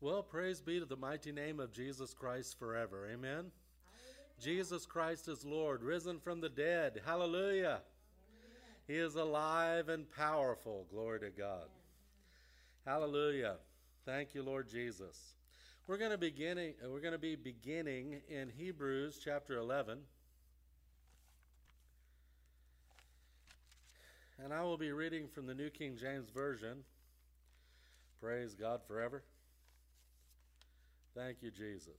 Well, praise be to the mighty name of Jesus Christ forever. Amen. Jesus Christ is Lord, risen from the dead. Hallelujah. He is alive and powerful. Glory to God. Hallelujah. Thank you, Lord Jesus. We're going to beginning we're going to be beginning in Hebrews chapter 11. And I will be reading from the New King James Version. Praise God forever. Thank you, Jesus.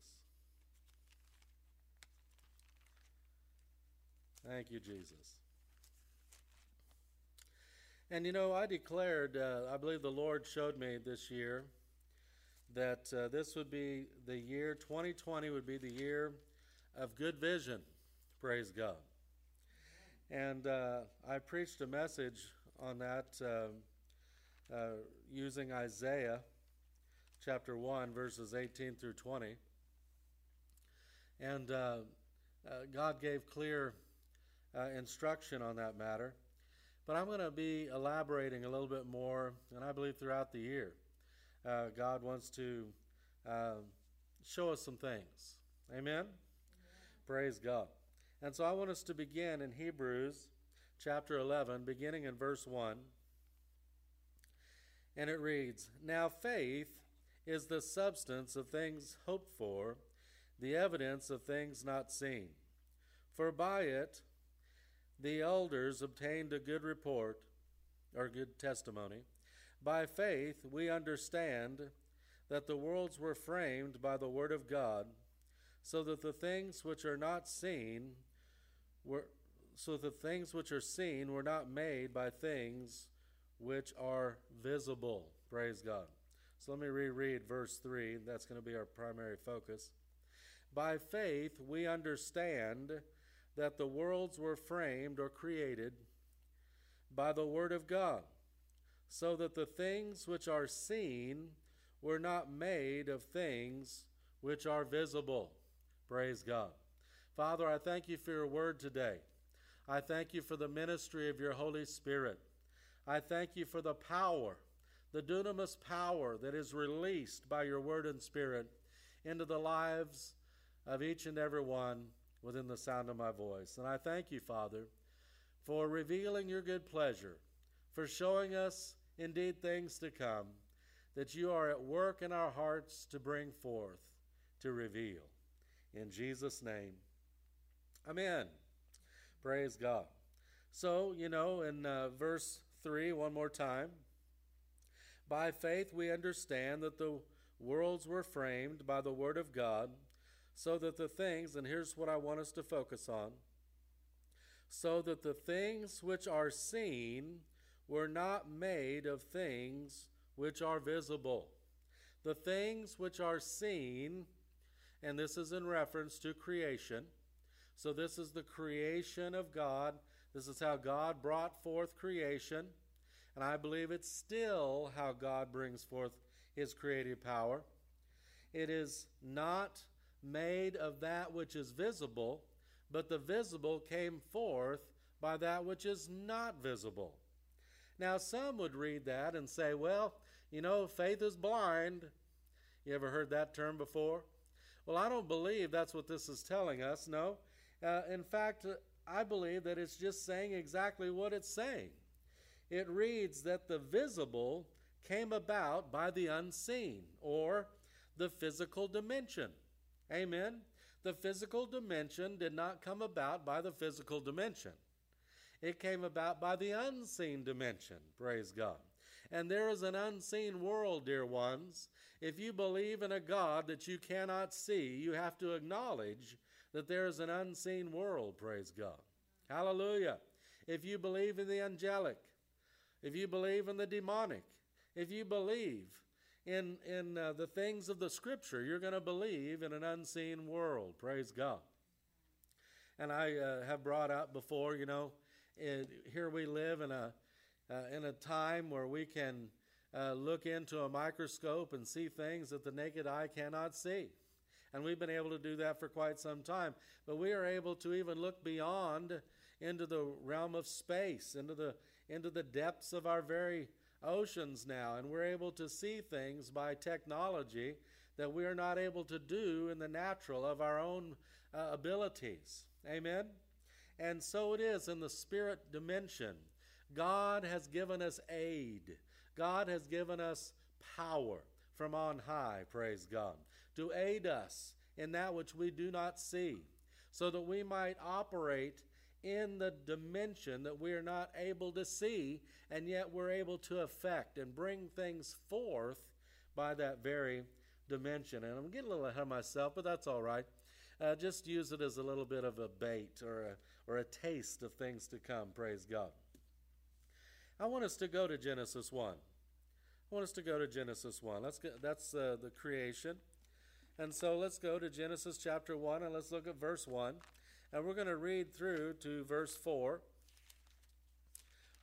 Thank you, Jesus. And you know, I declared, uh, I believe the Lord showed me this year that uh, this would be the year 2020 would be the year of good vision. Praise God. And uh, I preached a message on that um, uh, using Isaiah chapter 1, verses 18 through 20. And uh, uh, God gave clear uh, instruction on that matter. But I'm going to be elaborating a little bit more, and I believe throughout the year, uh, God wants to uh, show us some things. Amen? Amen? Praise God. And so I want us to begin in Hebrews chapter 11, beginning in verse 1. And it reads Now faith is the substance of things hoped for, the evidence of things not seen. For by it the elders obtained a good report, or good testimony. By faith we understand that the worlds were framed by the Word of God, so that the things which are not seen were so the things which are seen were not made by things which are visible. Praise God. So let me reread verse 3. That's going to be our primary focus. By faith, we understand that the worlds were framed or created by the Word of God, so that the things which are seen were not made of things which are visible. Praise God. Father, I thank you for your word today. I thank you for the ministry of your Holy Spirit. I thank you for the power, the dunamis power that is released by your word and spirit into the lives of each and every one within the sound of my voice. And I thank you, Father, for revealing your good pleasure, for showing us indeed things to come that you are at work in our hearts to bring forth, to reveal. In Jesus' name, Amen. Praise God. So, you know, in uh, verse 3, one more time, by faith we understand that the worlds were framed by the Word of God, so that the things, and here's what I want us to focus on, so that the things which are seen were not made of things which are visible. The things which are seen, and this is in reference to creation, so, this is the creation of God. This is how God brought forth creation. And I believe it's still how God brings forth his creative power. It is not made of that which is visible, but the visible came forth by that which is not visible. Now, some would read that and say, well, you know, faith is blind. You ever heard that term before? Well, I don't believe that's what this is telling us. No, uh, in fact, I believe that it's just saying exactly what it's saying. It reads that the visible came about by the unseen, or the physical dimension. Amen? The physical dimension did not come about by the physical dimension. It came about by the unseen dimension. Praise God. And there is an unseen world, dear ones. If you believe in a God that you cannot see, you have to acknowledge that there is an unseen world, praise God. Hallelujah. If you believe in the angelic, if you believe in the demonic, if you believe in, in uh, the things of the scripture, you're going to believe in an unseen world, praise God. And I uh, have brought out before, you know, it, here we live in a, uh, in a time where we can uh, look into a microscope and see things that the naked eye cannot see. And we've been able to do that for quite some time. But we are able to even look beyond into the realm of space, into the, into the depths of our very oceans now, and we're able to see things by technology that we are not able to do in the natural of our own uh, abilities. Amen? And so it is in the spirit dimension. God has given us aid, God has given us power from on high, praise God, to aid us in that which we do not see, so that we might operate in the dimension that we are not able to see, and yet we're able to affect and bring things forth by that very dimension. And I'm getting a little ahead of myself, but that's all right. Uh, just use it as a little bit of a bait or a, or a taste of things to come. Praise God. I want us to go to Genesis 1. I want us to go to Genesis 1. Let's get, that's uh, the creation. And so let's go to Genesis chapter 1 and let's look at verse 1. And we're going to read through to verse 4.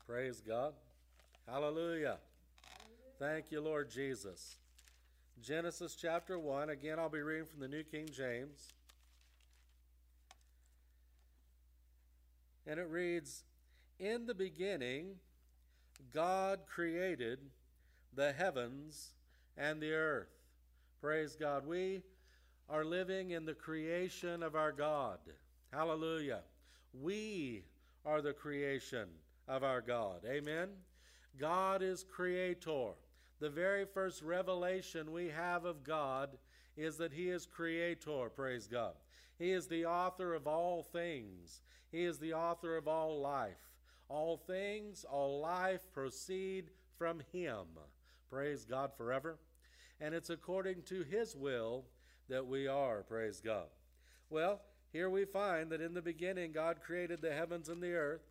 Praise God. Hallelujah. Thank you, Lord Jesus. Genesis chapter 1. Again, I'll be reading from the New King James. And it reads In the beginning, God created the heavens and the earth. Praise God. We are living in the creation of our God. Hallelujah. We are the creation of our God. Amen. God is creator. The very first revelation we have of God is that He is creator. Praise God. He is the author of all things, He is the author of all life. All things, all life proceed from Him. Praise God forever. And it's according to His will that we are. Praise God. Well, here we find that in the beginning God created the heavens and the earth.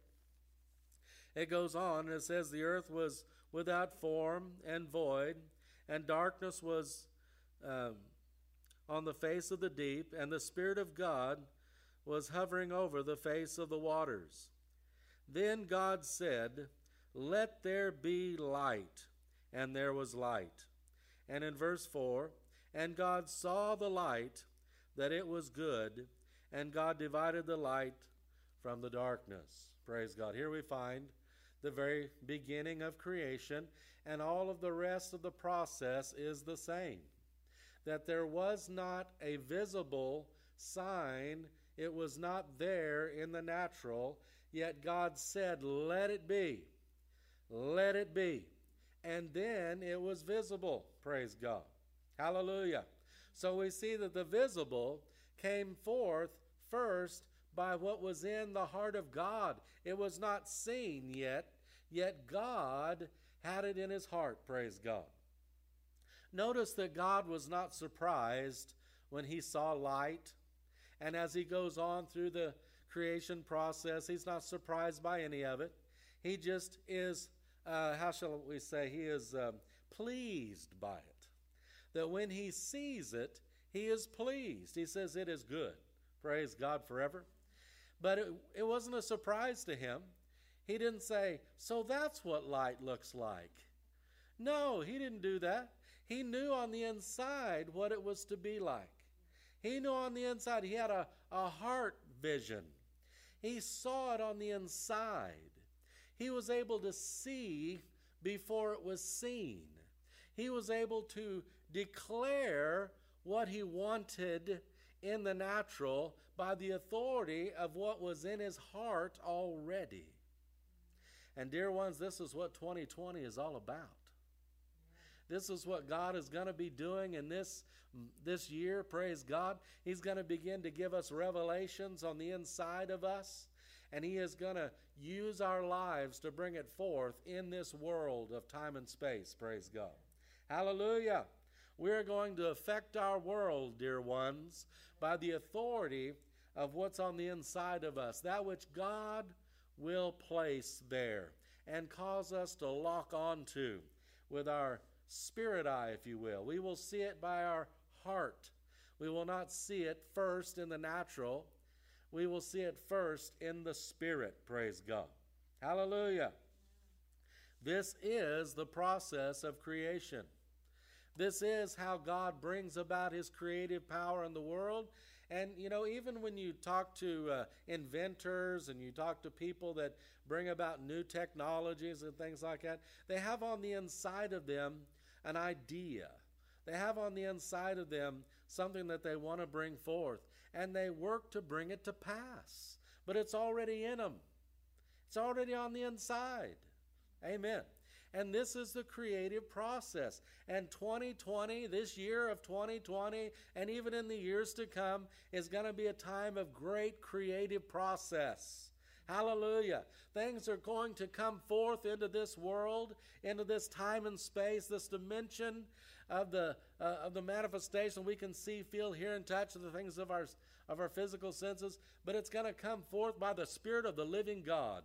It goes on and it says, The earth was without form and void, and darkness was um, on the face of the deep, and the Spirit of God was hovering over the face of the waters. Then God said, Let there be light, and there was light. And in verse 4, and God saw the light, that it was good, and God divided the light from the darkness. Praise God. Here we find the very beginning of creation, and all of the rest of the process is the same. That there was not a visible sign, it was not there in the natural, yet God said, Let it be. Let it be. And then it was visible. Praise God. Hallelujah. So we see that the visible came forth first by what was in the heart of God. It was not seen yet, yet God had it in his heart. Praise God. Notice that God was not surprised when he saw light. And as he goes on through the creation process, he's not surprised by any of it. He just is, uh, how shall we say, he is um, pleased by it that when he sees it, he is pleased. He says, It is good. Praise God forever. But it, it wasn't a surprise to him. He didn't say, So that's what light looks like. No, he didn't do that. He knew on the inside what it was to be like. He knew on the inside, he had a, a heart vision. He saw it on the inside. He was able to see before it was seen. He was able to declare what he wanted in the natural by the authority of what was in his heart already. And, dear ones, this is what 2020 is all about. This is what God is going to be doing in this, this year. Praise God. He's going to begin to give us revelations on the inside of us, and He is going to use our lives to bring it forth in this world of time and space. Praise God. Hallelujah. We're going to affect our world, dear ones, by the authority of what's on the inside of us, that which God will place there and cause us to lock onto with our spirit eye, if you will. We will see it by our heart. We will not see it first in the natural. We will see it first in the spirit, praise God. Hallelujah. This is the process of creation. This is how God brings about his creative power in the world, And, you know, even when you talk to uh, inventors and you talk to people that bring about new technologies and things like that, they have on the inside of them an idea. They have on the inside of them something that they want to bring forth, and they work to bring it to pass. But it's already in them, it's already on the inside. Amen. And this is the creative process. And 2020, this year of 2020, and even in the years to come, is going to be a time of great creative process. Hallelujah. Things are going to come forth into this world, into this time and space, this dimension of the, uh, of the manifestation we can see, feel, hear, and touch of the things of our, of our physical senses, but it's going to come forth by the Spirit of the living God.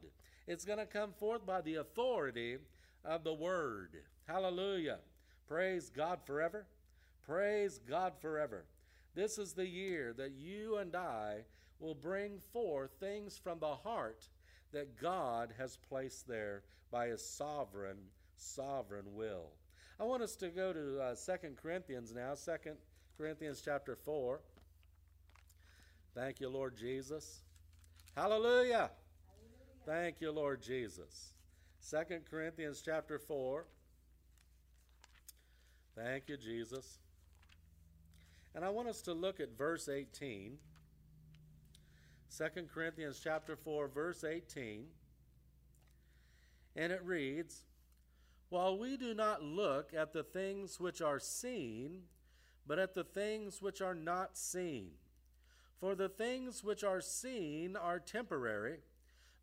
It's going to come forth by the authority of the Word. Hallelujah. Praise God forever. Praise God forever. This is the year that you and I will bring forth things from the heart that God has placed there by His sovereign, sovereign will. I want us to go to uh, 2 Corinthians now, 2 Corinthians chapter 4. Thank you, Lord Jesus. Hallelujah. Hallelujah. Thank you, Lord Jesus. 2 Corinthians chapter 4. Thank you, Jesus. And I want us to look at verse 18. 2 Corinthians chapter 4 verse 18. And it reads, "While we do not look at the things which are seen, but at the things which are not seen. For the things which are seen are temporary,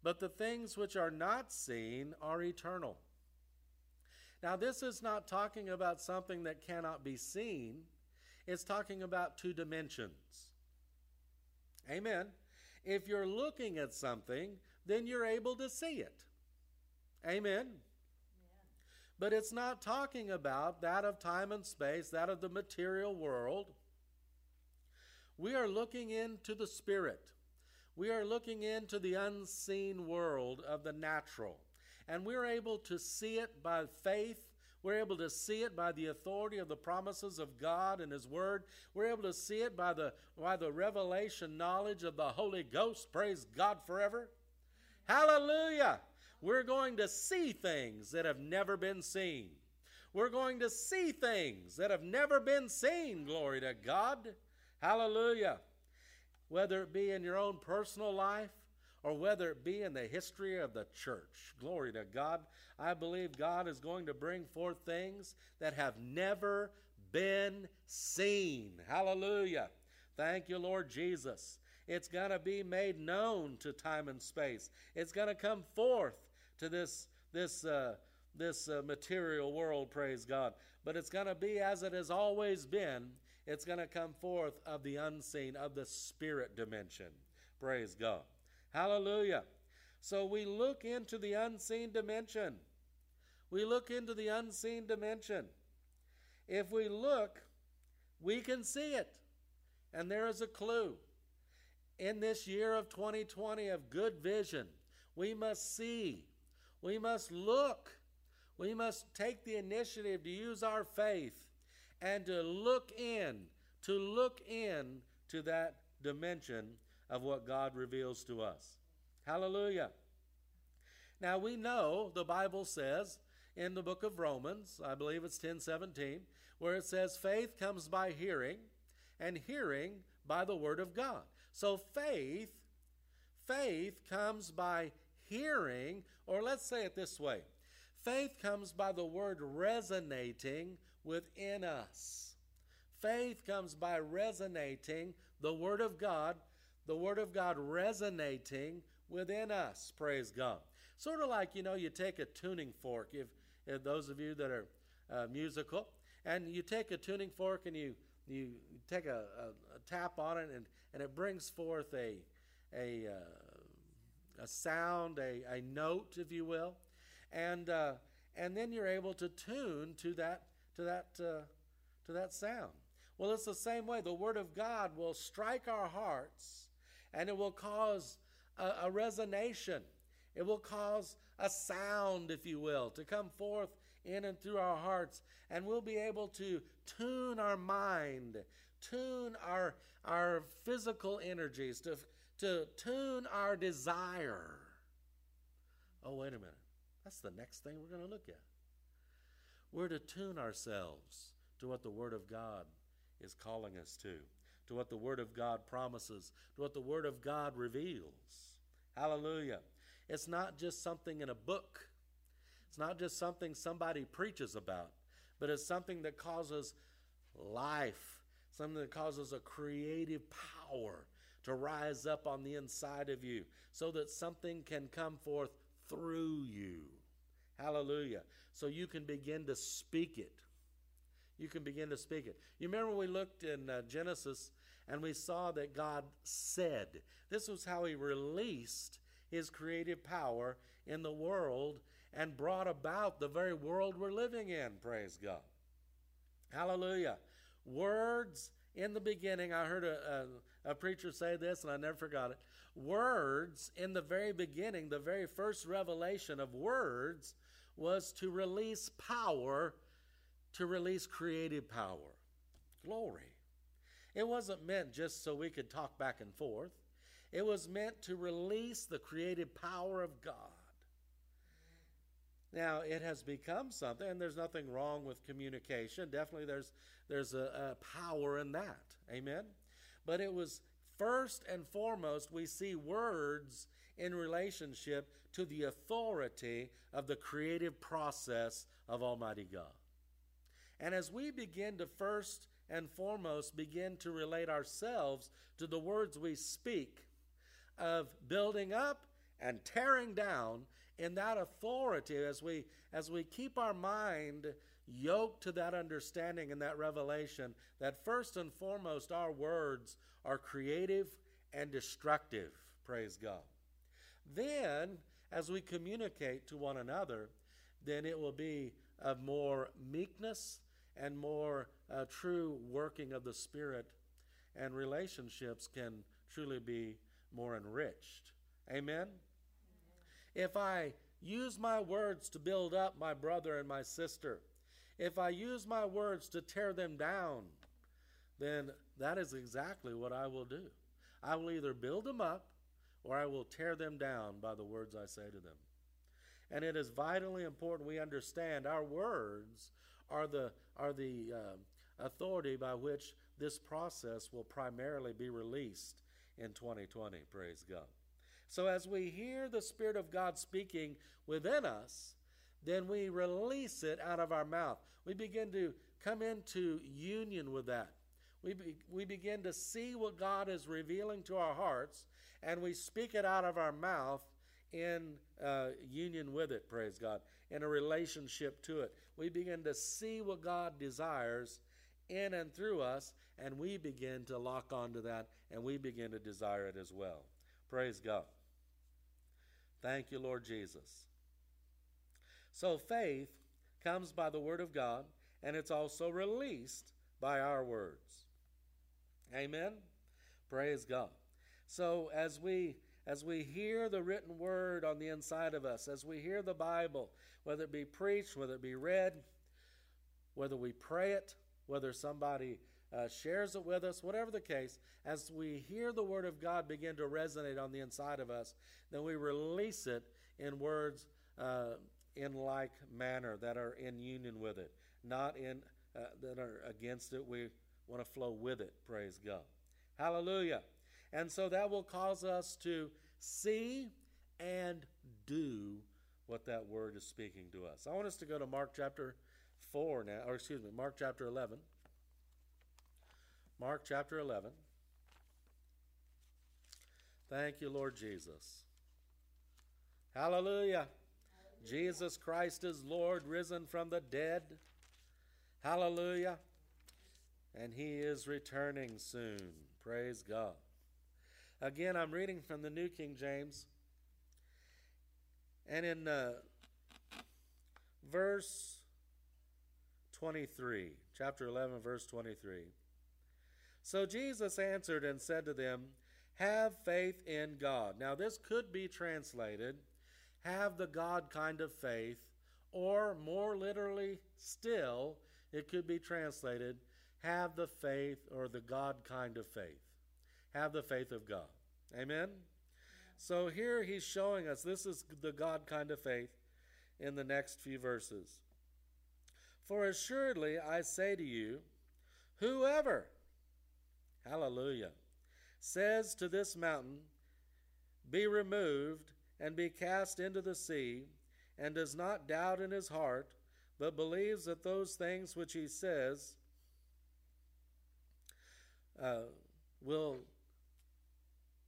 but the things which are not seen are eternal." Now, this is not talking about something that cannot be seen. It's talking about two dimensions. Amen. If you're looking at something, then you're able to see it. Amen. But it's not talking about that of time and space, that of the material world. We are looking into the spirit. We are looking into the unseen world of the natural. And we're able to see it by faith we're able to see it by the authority of the promises of God and His Word. We're able to see it by the, by the revelation knowledge of the Holy Ghost. Praise God forever. Hallelujah. We're going to see things that have never been seen. We're going to see things that have never been seen. Glory to God. Hallelujah. Whether it be in your own personal life or whether it be in the history of the church. Glory to God. I believe God is going to bring forth things that have never been seen. Hallelujah. Thank you, Lord Jesus. It's going to be made known to time and space. It's going to come forth to this this uh, this uh, material world. Praise God. But it's going to be as it has always been. It's going to come forth of the unseen, of the spirit dimension. Praise God. Hallelujah. So we look into the unseen dimension. We look into the unseen dimension. If we look, we can see it. And there is a clue. In this year of 2020 of good vision, we must see, we must look, we must take the initiative to use our faith and to look in, to look in to that dimension of what God reveals to us. Hallelujah. Now we know the Bible says in the book of Romans, I believe it's 10:17, where it says faith comes by hearing and hearing by the word of God. So faith faith comes by hearing or let's say it this way. Faith comes by the word resonating within us. Faith comes by resonating the word of God, the word of God resonating within us. Praise God. Sort of like, you know, you take a tuning fork. If uh, those of you that are uh, musical, and you take a tuning fork and you you take a, a, a tap on it and, and it brings forth a a uh, a sound, a, a note, if you will, and uh, and then you're able to tune to that to that uh, to that sound. Well, it's the same way. The Word of God will strike our hearts, and it will cause a, a resonation. It will cause a sound, if you will, to come forth in and through our hearts, and we'll be able to tune our mind tune our, our physical energies, to, to tune our desire. Oh, wait a minute. That's the next thing we're going to look at. We're to tune ourselves to what the Word of God is calling us to, to what the Word of God promises, to what the Word of God reveals. Hallelujah. It's not just something in a book, it's not just something somebody preaches about, but it's something that causes life, something that causes a creative power to rise up on the inside of you so that something can come forth through you. Hallelujah. So you can begin to speak it. You can begin to speak it. You remember we looked in uh, Genesis and we saw that God said. This was how He released His creative power in the world and brought about the very world we're living in. Praise God. Hallelujah. Words in the beginning, I heard a, a, a, preacher say this and I never forgot it. Words in the very beginning, the very first revelation of words was to release power, to release creative power. Glory. It wasn't meant just so we could talk back and forth, it was meant to release the creative power of God. Now, it has become something, and there's nothing wrong with communication. Definitely, there's, there's a, a power in that. Amen? But it was first and foremost, we see words in relationship to the authority of the creative process of Almighty God. And as we begin to first and foremost begin to relate ourselves to the words we speak of building up and tearing down in that authority as we as we keep our mind yoked to that understanding and that revelation that first and foremost our words are creative and destructive praise god then as we communicate to one another then it will be of more meekness and more uh, true working of the spirit and relationships can truly be more enriched amen if I use my words to build up my brother and my sister, if I use my words to tear them down, then that is exactly what I will do. I will either build them up or I will tear them down by the words I say to them. And it is vitally important we understand our words are the, are the uh, authority by which this process will primarily be released in 2020. Praise God. So as we hear the Spirit of God speaking within us, then we release it out of our mouth. We begin to come into union with that. We, be, we begin to see what God is revealing to our hearts, and we speak it out of our mouth in uh, union with it, praise God, in a relationship to it. We begin to see what God desires in and through us, and we begin to lock onto that, and we begin to desire it as well. Praise God. Thank you, Lord Jesus. So faith comes by the Word of God, and it's also released by our words. Amen. Praise God. So as we as we hear the written word on the inside of us, as we hear the Bible, whether it be preached, whether it be read, whether we pray it, whether somebody uh, shares it with us, whatever the case, as we hear the Word of God begin to resonate on the inside of us, then we release it in words uh, in like manner that are in union with it, not in uh, that are against it. We want to flow with it. Praise God. Hallelujah. And so that will cause us to see and do what that word is speaking to us. I want us to go to Mark chapter 4 now, or excuse me, Mark chapter 11. Mark chapter 11. Thank you, Lord Jesus. Hallelujah. Hallelujah. Jesus Christ is Lord, risen from the dead. Hallelujah. And he is returning soon. Praise God. Again, I'm reading from the New King James. And in uh, verse 23, chapter 11, verse 23. So Jesus answered and said to them, Have faith in God. Now, this could be translated, Have the God kind of faith, or more literally still, it could be translated, have the faith or the God kind of faith. Have the faith of God. Amen? So here he's showing us this is the God kind of faith in the next few verses. For assuredly I say to you, whoever, hallelujah, says to this mountain, Be removed and be cast into the sea, and does not doubt in his heart, but believes that those things which he says uh, will,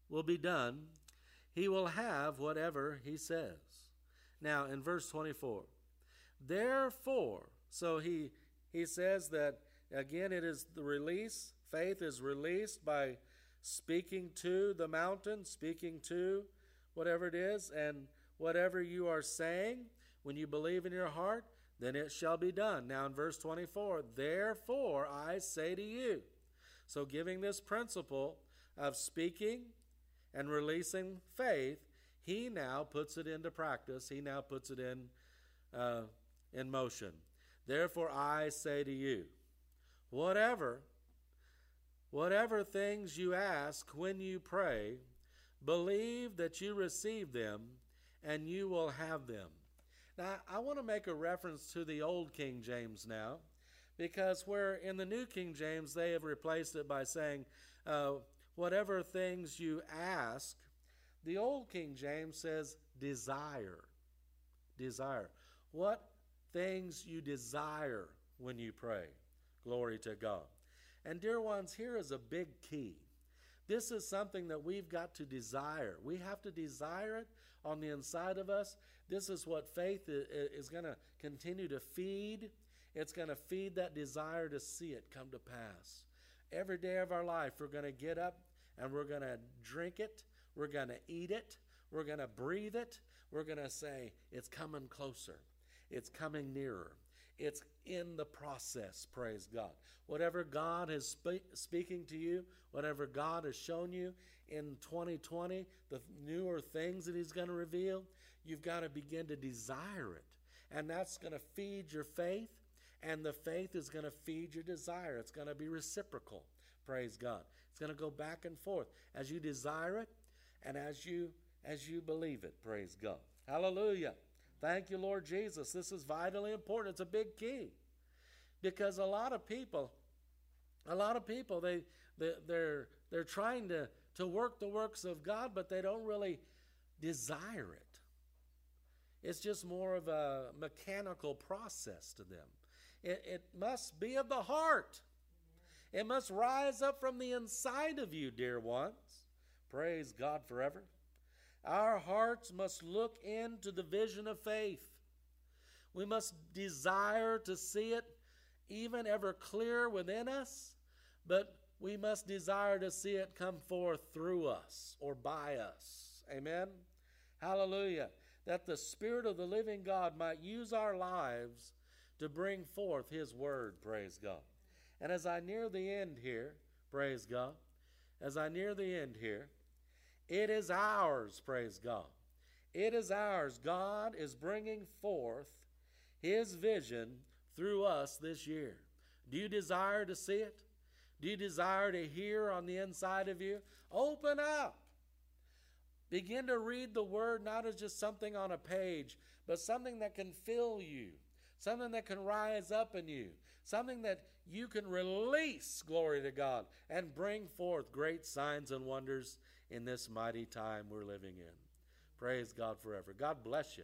will be done, he will have whatever he says. Now, in verse 24, therefore, so he, he says that again, it is the release, faith is released by speaking to the mountain, speaking to whatever it is, and whatever you are saying, when you believe in your heart, then it shall be done. Now, in verse 24, therefore I say to you. So, giving this principle of speaking and releasing faith, he now puts it into practice. He now puts it in, uh, in motion. Therefore, I say to you, whatever, whatever things you ask when you pray, believe that you receive them, and you will have them. Now, I want to make a reference to the old King James now, because where in the New King James they have replaced it by saying, uh, whatever things you ask, the old King James says desire. Desire. What things you desire when you pray. Glory to God. And, dear ones, here is a big key. This is something that we've got to desire. We have to desire it on the inside of us. This is what faith is going to continue to feed. It's going to feed that desire to see it come to pass. Every day of our life, we're going to get up and we're going to drink it. We're going to eat it. We're going to breathe it. We're going to say, It's coming closer. It's coming nearer. It's in the process, praise God. Whatever God is spe- speaking to you, whatever God has shown you in 2020, the newer things that He's going to reveal, you've got to begin to desire it. And that's going to feed your faith, and the faith is going to feed your desire. It's going to be reciprocal, praise God. It's going to go back and forth as you desire it and as you as you believe it, praise God. Hallelujah. Thank you, Lord Jesus. This is vitally important. It's a big key. Because a lot of people, a lot of people, they, they they're they're trying to, to work the works of God, but they don't really desire it. It's just more of a mechanical process to them. It, it must be of the heart. It must rise up from the inside of you, dear ones. Praise God forever. Our hearts must look into the vision of faith. We must desire to see it even ever clearer within us, but we must desire to see it come forth through us or by us. Amen. Hallelujah. That the Spirit of the living God might use our lives to bring forth His word. Praise God. And as I near the end here, praise God, as I near the end here, it is ours, praise God. It is ours. God is bringing forth His vision through us this year. Do you desire to see it? Do you desire to hear on the inside of you? Open up. Begin to read the Word not as just something on a page, but something that can fill you, something that can rise up in you, something that you can release, glory to God, and bring forth great signs and wonders in this mighty time we're living in. Praise God forever. God bless you.